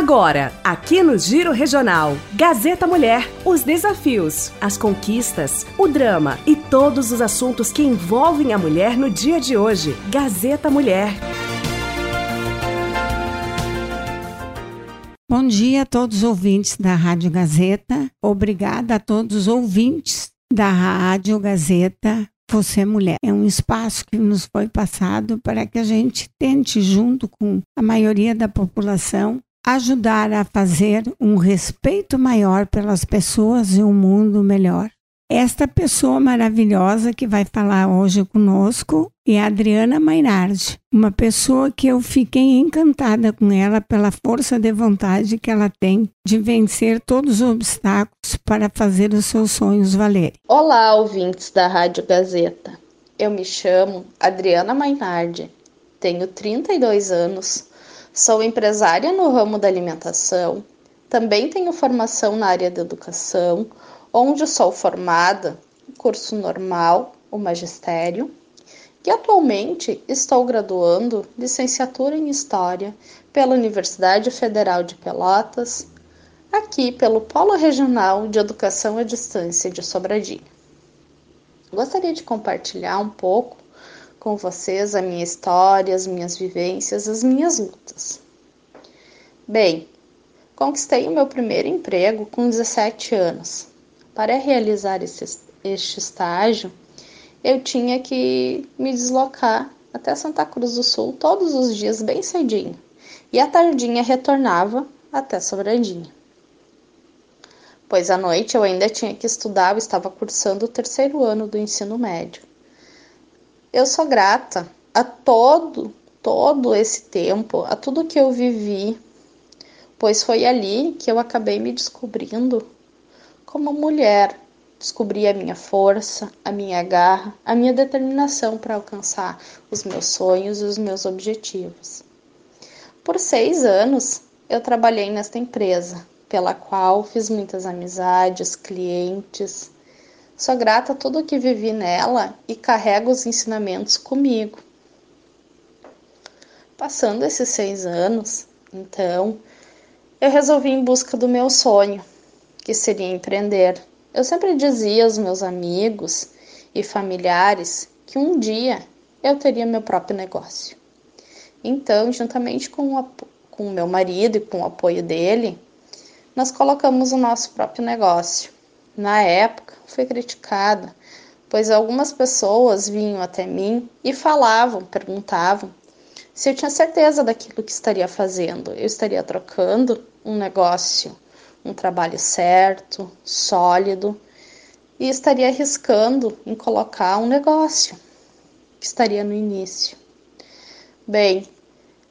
Agora, aqui no Giro Regional, Gazeta Mulher, os desafios, as conquistas, o drama e todos os assuntos que envolvem a mulher no dia de hoje. Gazeta Mulher. Bom dia a todos os ouvintes da Rádio Gazeta. Obrigada a todos os ouvintes da Rádio Gazeta Você Mulher. É um espaço que nos foi passado para que a gente tente, junto com a maioria da população, ajudar a fazer um respeito maior pelas pessoas e um mundo melhor. Esta pessoa maravilhosa que vai falar hoje conosco é a Adriana Mainardi, uma pessoa que eu fiquei encantada com ela pela força de vontade que ela tem de vencer todos os obstáculos para fazer os seus sonhos valerem. Olá, ouvintes da Rádio Gazeta. Eu me chamo Adriana Mainardi, tenho 32 anos, Sou empresária no ramo da alimentação, também tenho formação na área da educação, onde sou formada curso normal, o magistério, e atualmente estou graduando licenciatura em História pela Universidade Federal de Pelotas, aqui pelo Polo Regional de Educação à Distância de Sobradinho. Gostaria de compartilhar um pouco com vocês a minha história, as minhas vivências, as minhas lutas. Bem, conquistei o meu primeiro emprego com 17 anos. Para realizar esse, este estágio, eu tinha que me deslocar até Santa Cruz do Sul todos os dias bem cedinho, e à tardinha retornava até Sobradinho. Pois à noite eu ainda tinha que estudar, eu estava cursando o terceiro ano do ensino médio. Eu sou grata a todo, todo esse tempo, a tudo que eu vivi, pois foi ali que eu acabei me descobrindo como mulher. Descobri a minha força, a minha garra, a minha determinação para alcançar os meus sonhos e os meus objetivos. Por seis anos, eu trabalhei nesta empresa, pela qual fiz muitas amizades, clientes, Sou grata a tudo o que vivi nela e carrego os ensinamentos comigo. Passando esses seis anos, então, eu resolvi em busca do meu sonho, que seria empreender. Eu sempre dizia aos meus amigos e familiares que um dia eu teria meu próprio negócio. Então, juntamente com o meu marido e com o apoio dele, nós colocamos o nosso próprio negócio na época, foi criticada, pois algumas pessoas vinham até mim e falavam, perguntavam se eu tinha certeza daquilo que estaria fazendo. Eu estaria trocando um negócio, um trabalho certo, sólido, e estaria arriscando em colocar um negócio que estaria no início. Bem,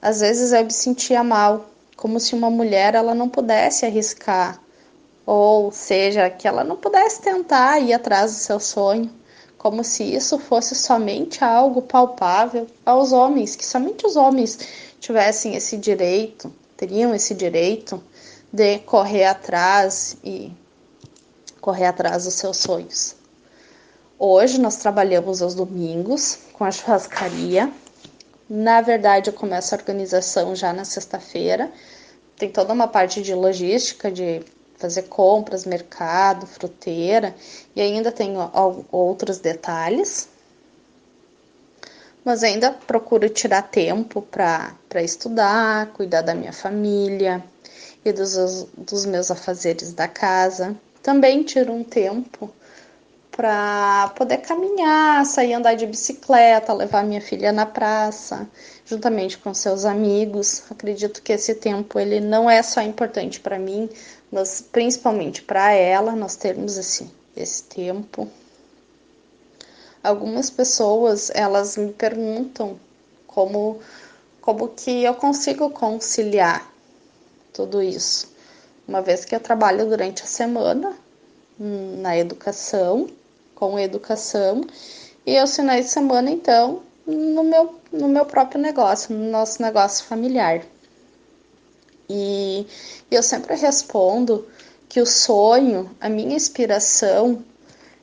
às vezes eu me sentia mal, como se uma mulher ela não pudesse arriscar ou seja, que ela não pudesse tentar ir atrás do seu sonho, como se isso fosse somente algo palpável aos homens, que somente os homens tivessem esse direito, teriam esse direito de correr atrás e correr atrás dos seus sonhos. Hoje nós trabalhamos aos domingos com a churrascaria. Na verdade, eu começo a organização já na sexta-feira. Tem toda uma parte de logística, de fazer compras, mercado, fruteira e ainda tenho outros detalhes. Mas ainda procuro tirar tempo para estudar, cuidar da minha família e dos, dos meus afazeres da casa. Também tiro um tempo para poder caminhar, sair andar de bicicleta, levar minha filha na praça, juntamente com seus amigos. Acredito que esse tempo ele não é só importante para mim, mas principalmente para ela nós termos esse esse tempo. Algumas pessoas elas me perguntam como como que eu consigo conciliar tudo isso, uma vez que eu trabalho durante a semana hum, na educação com educação e aos finais de semana, então, no meu, no meu próprio negócio, no nosso negócio familiar. E eu sempre respondo que o sonho, a minha inspiração,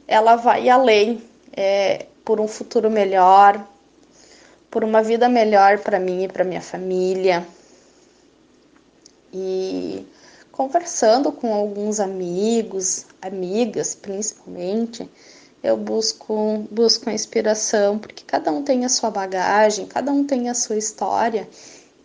ela vai além, é, por um futuro melhor, por uma vida melhor para mim e para minha família. E conversando com alguns amigos, amigas principalmente, eu busco, busco inspiração, porque cada um tem a sua bagagem, cada um tem a sua história.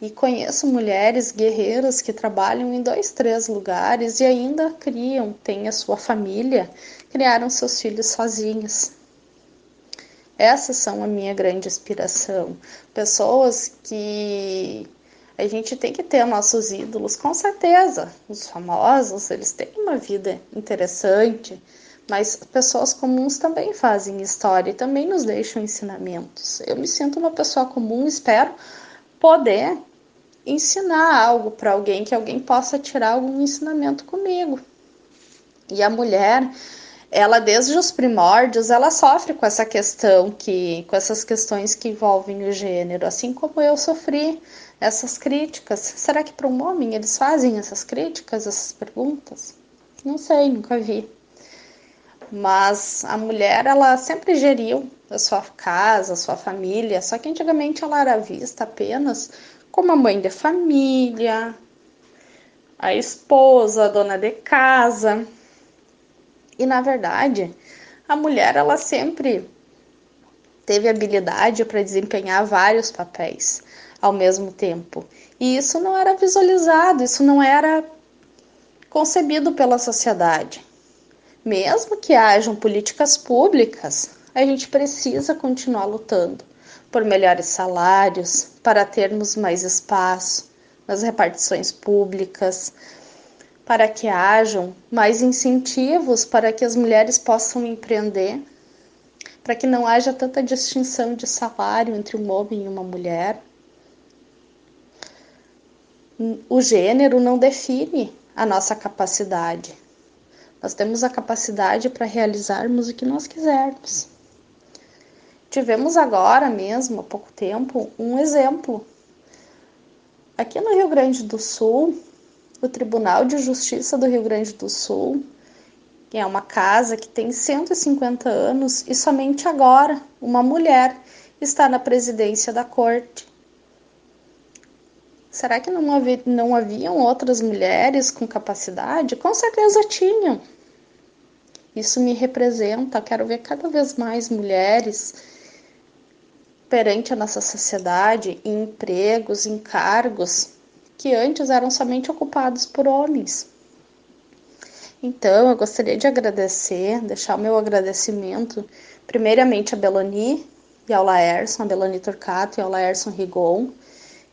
E conheço mulheres guerreiras que trabalham em dois, três lugares e ainda criam, têm a sua família, criaram seus filhos sozinhas. Essas são a minha grande inspiração. Pessoas que a gente tem que ter nossos ídolos, com certeza. Os famosos, eles têm uma vida interessante, mas pessoas comuns também fazem história e também nos deixam ensinamentos. Eu me sinto uma pessoa comum, espero poder ensinar algo para alguém, que alguém possa tirar algum ensinamento comigo. E a mulher, ela desde os primórdios, ela sofre com essa questão que com essas questões que envolvem o gênero, assim como eu sofri essas críticas. Será que para um homem eles fazem essas críticas, essas perguntas? Não sei, nunca vi. Mas a mulher, ela sempre geriu a sua casa, a sua família, só que antigamente ela era vista apenas como a mãe de família, a esposa, a dona de casa. E na verdade, a mulher ela sempre teve habilidade para desempenhar vários papéis ao mesmo tempo. E isso não era visualizado, isso não era concebido pela sociedade. Mesmo que hajam políticas públicas, a gente precisa continuar lutando por melhores salários, para termos mais espaço nas repartições públicas, para que hajam mais incentivos para que as mulheres possam empreender, para que não haja tanta distinção de salário entre um homem e uma mulher o gênero não define a nossa capacidade. Nós temos a capacidade para realizarmos o que nós quisermos. Tivemos agora mesmo, há pouco tempo, um exemplo. Aqui no Rio Grande do Sul, o Tribunal de Justiça do Rio Grande do Sul, que é uma casa que tem 150 anos e somente agora uma mulher está na presidência da corte. Será que não, havia, não haviam outras mulheres com capacidade? Com certeza tinham. Isso me representa. Quero ver cada vez mais mulheres perante a nossa sociedade em empregos, em cargos que antes eram somente ocupados por homens. Então, eu gostaria de agradecer, deixar o meu agradecimento, primeiramente a Beloni e ao Laerson, a Beloni Torcato e ao Laerson Rigon,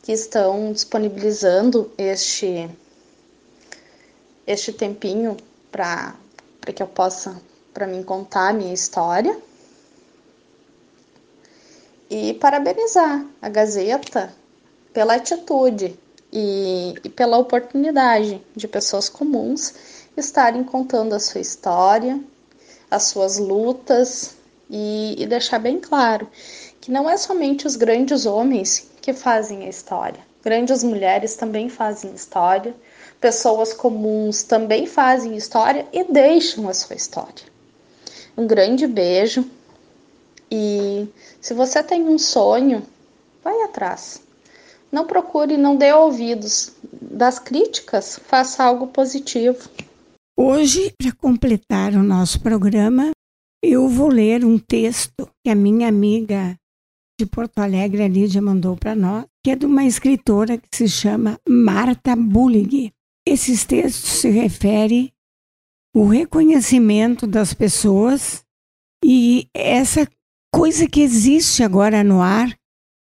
que estão disponibilizando este este tempinho para que eu possa para mim contar a minha história. E parabenizar a Gazeta pela atitude e, e pela oportunidade de pessoas comuns estarem contando a sua história, as suas lutas e, e deixar bem claro que não é somente os grandes homens que fazem a história. Grandes mulheres também fazem história, pessoas comuns também fazem história e deixam a sua história. Um grande beijo e se você tem um sonho, vai atrás. Não procure, não dê ouvidos das críticas, faça algo positivo. Hoje, para completar o nosso programa, eu vou ler um texto que a minha amiga de Porto Alegre, a Lídia mandou para nós, que é de uma escritora que se chama Marta Bullig. Esses textos se referem o reconhecimento das pessoas e essa coisa que existe agora no ar,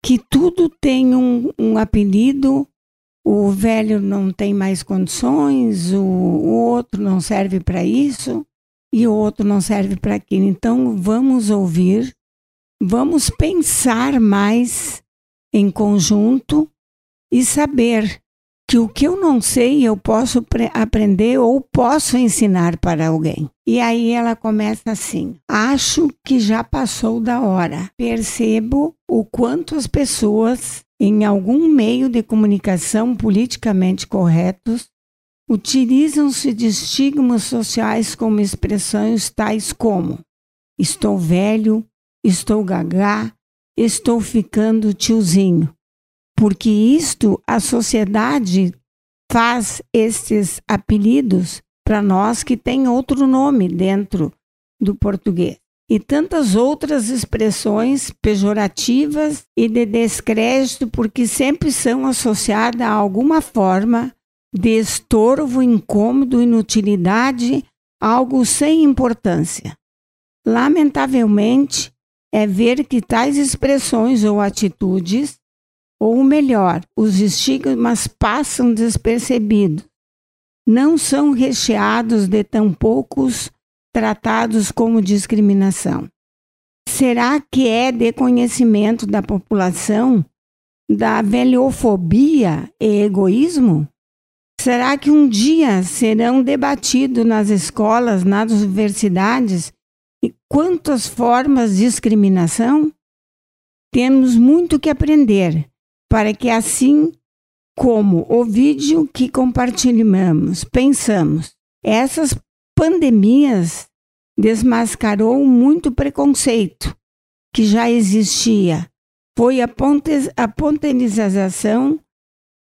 que tudo tem um, um apelido, o velho não tem mais condições, o, o outro não serve para isso e o outro não serve para aquilo. Então vamos ouvir Vamos pensar mais em conjunto e saber que o que eu não sei eu posso aprender ou posso ensinar para alguém. E aí ela começa assim: Acho que já passou da hora. Percebo o quanto as pessoas, em algum meio de comunicação politicamente corretos, utilizam-se de estigmas sociais como expressões tais como: estou velho, estou gagá, estou ficando tiozinho. Porque isto a sociedade faz estes apelidos para nós que tem outro nome dentro do português. E tantas outras expressões pejorativas e de descrédito, porque sempre são associadas a alguma forma de estorvo, incômodo, inutilidade, algo sem importância. Lamentavelmente, é ver que tais expressões ou atitudes, ou melhor, os estigmas passam despercebidos, não são recheados de tão poucos tratados como discriminação. Será que é de conhecimento da população da velhofobia e egoísmo? Será que um dia serão debatidos nas escolas, nas universidades, e quantas formas de discriminação? Temos muito que aprender para que assim como o vídeo que compartilhamos, pensamos, essas pandemias desmascarou muito preconceito que já existia. Foi a, pontes, a pontenização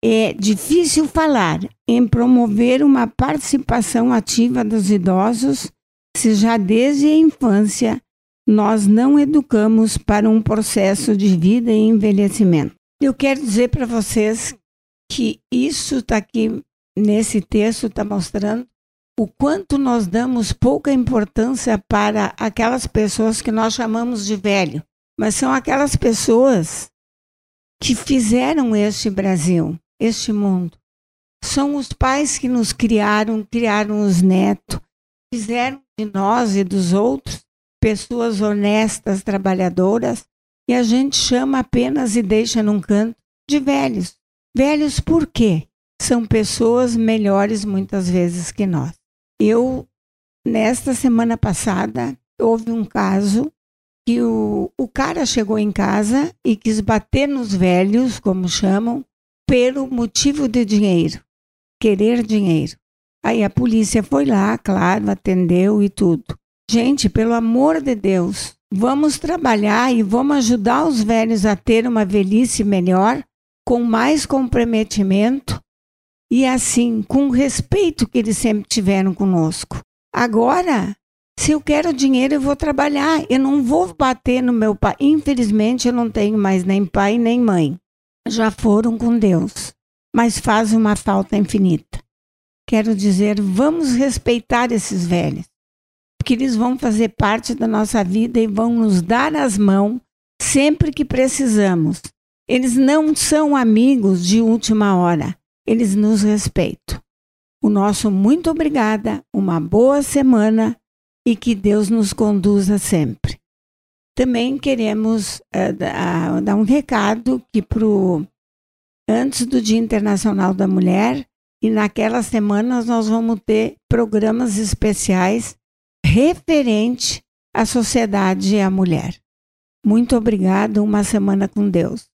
é difícil falar em promover uma participação ativa dos idosos se já desde a infância nós não educamos para um processo de vida e envelhecimento. Eu quero dizer para vocês que isso está aqui nesse texto, está mostrando o quanto nós damos pouca importância para aquelas pessoas que nós chamamos de velho, mas são aquelas pessoas que fizeram este Brasil este mundo. São os pais que nos criaram, criaram os netos, fizeram de nós e dos outros pessoas honestas, trabalhadoras, e a gente chama apenas e deixa num canto de velhos. Velhos por quê? São pessoas melhores muitas vezes que nós. Eu, nesta semana passada, houve um caso que o, o cara chegou em casa e quis bater nos velhos, como chamam, pelo motivo de dinheiro, querer dinheiro. Aí a polícia foi lá, claro, atendeu e tudo. Gente, pelo amor de Deus, vamos trabalhar e vamos ajudar os velhos a ter uma velhice melhor, com mais comprometimento e assim, com o respeito que eles sempre tiveram conosco. Agora, se eu quero dinheiro, eu vou trabalhar. Eu não vou bater no meu pai. Infelizmente, eu não tenho mais nem pai nem mãe já foram com Deus, mas fazem uma falta infinita. Quero dizer, vamos respeitar esses velhos, porque eles vão fazer parte da nossa vida e vão nos dar as mãos sempre que precisamos. Eles não são amigos de última hora, eles nos respeitam. O nosso muito obrigada, uma boa semana e que Deus nos conduza sempre. Também queremos uh, dar um recado que pro, antes do Dia Internacional da Mulher e naquelas semanas nós vamos ter programas especiais referente à sociedade e à mulher. Muito obrigado, uma semana com Deus.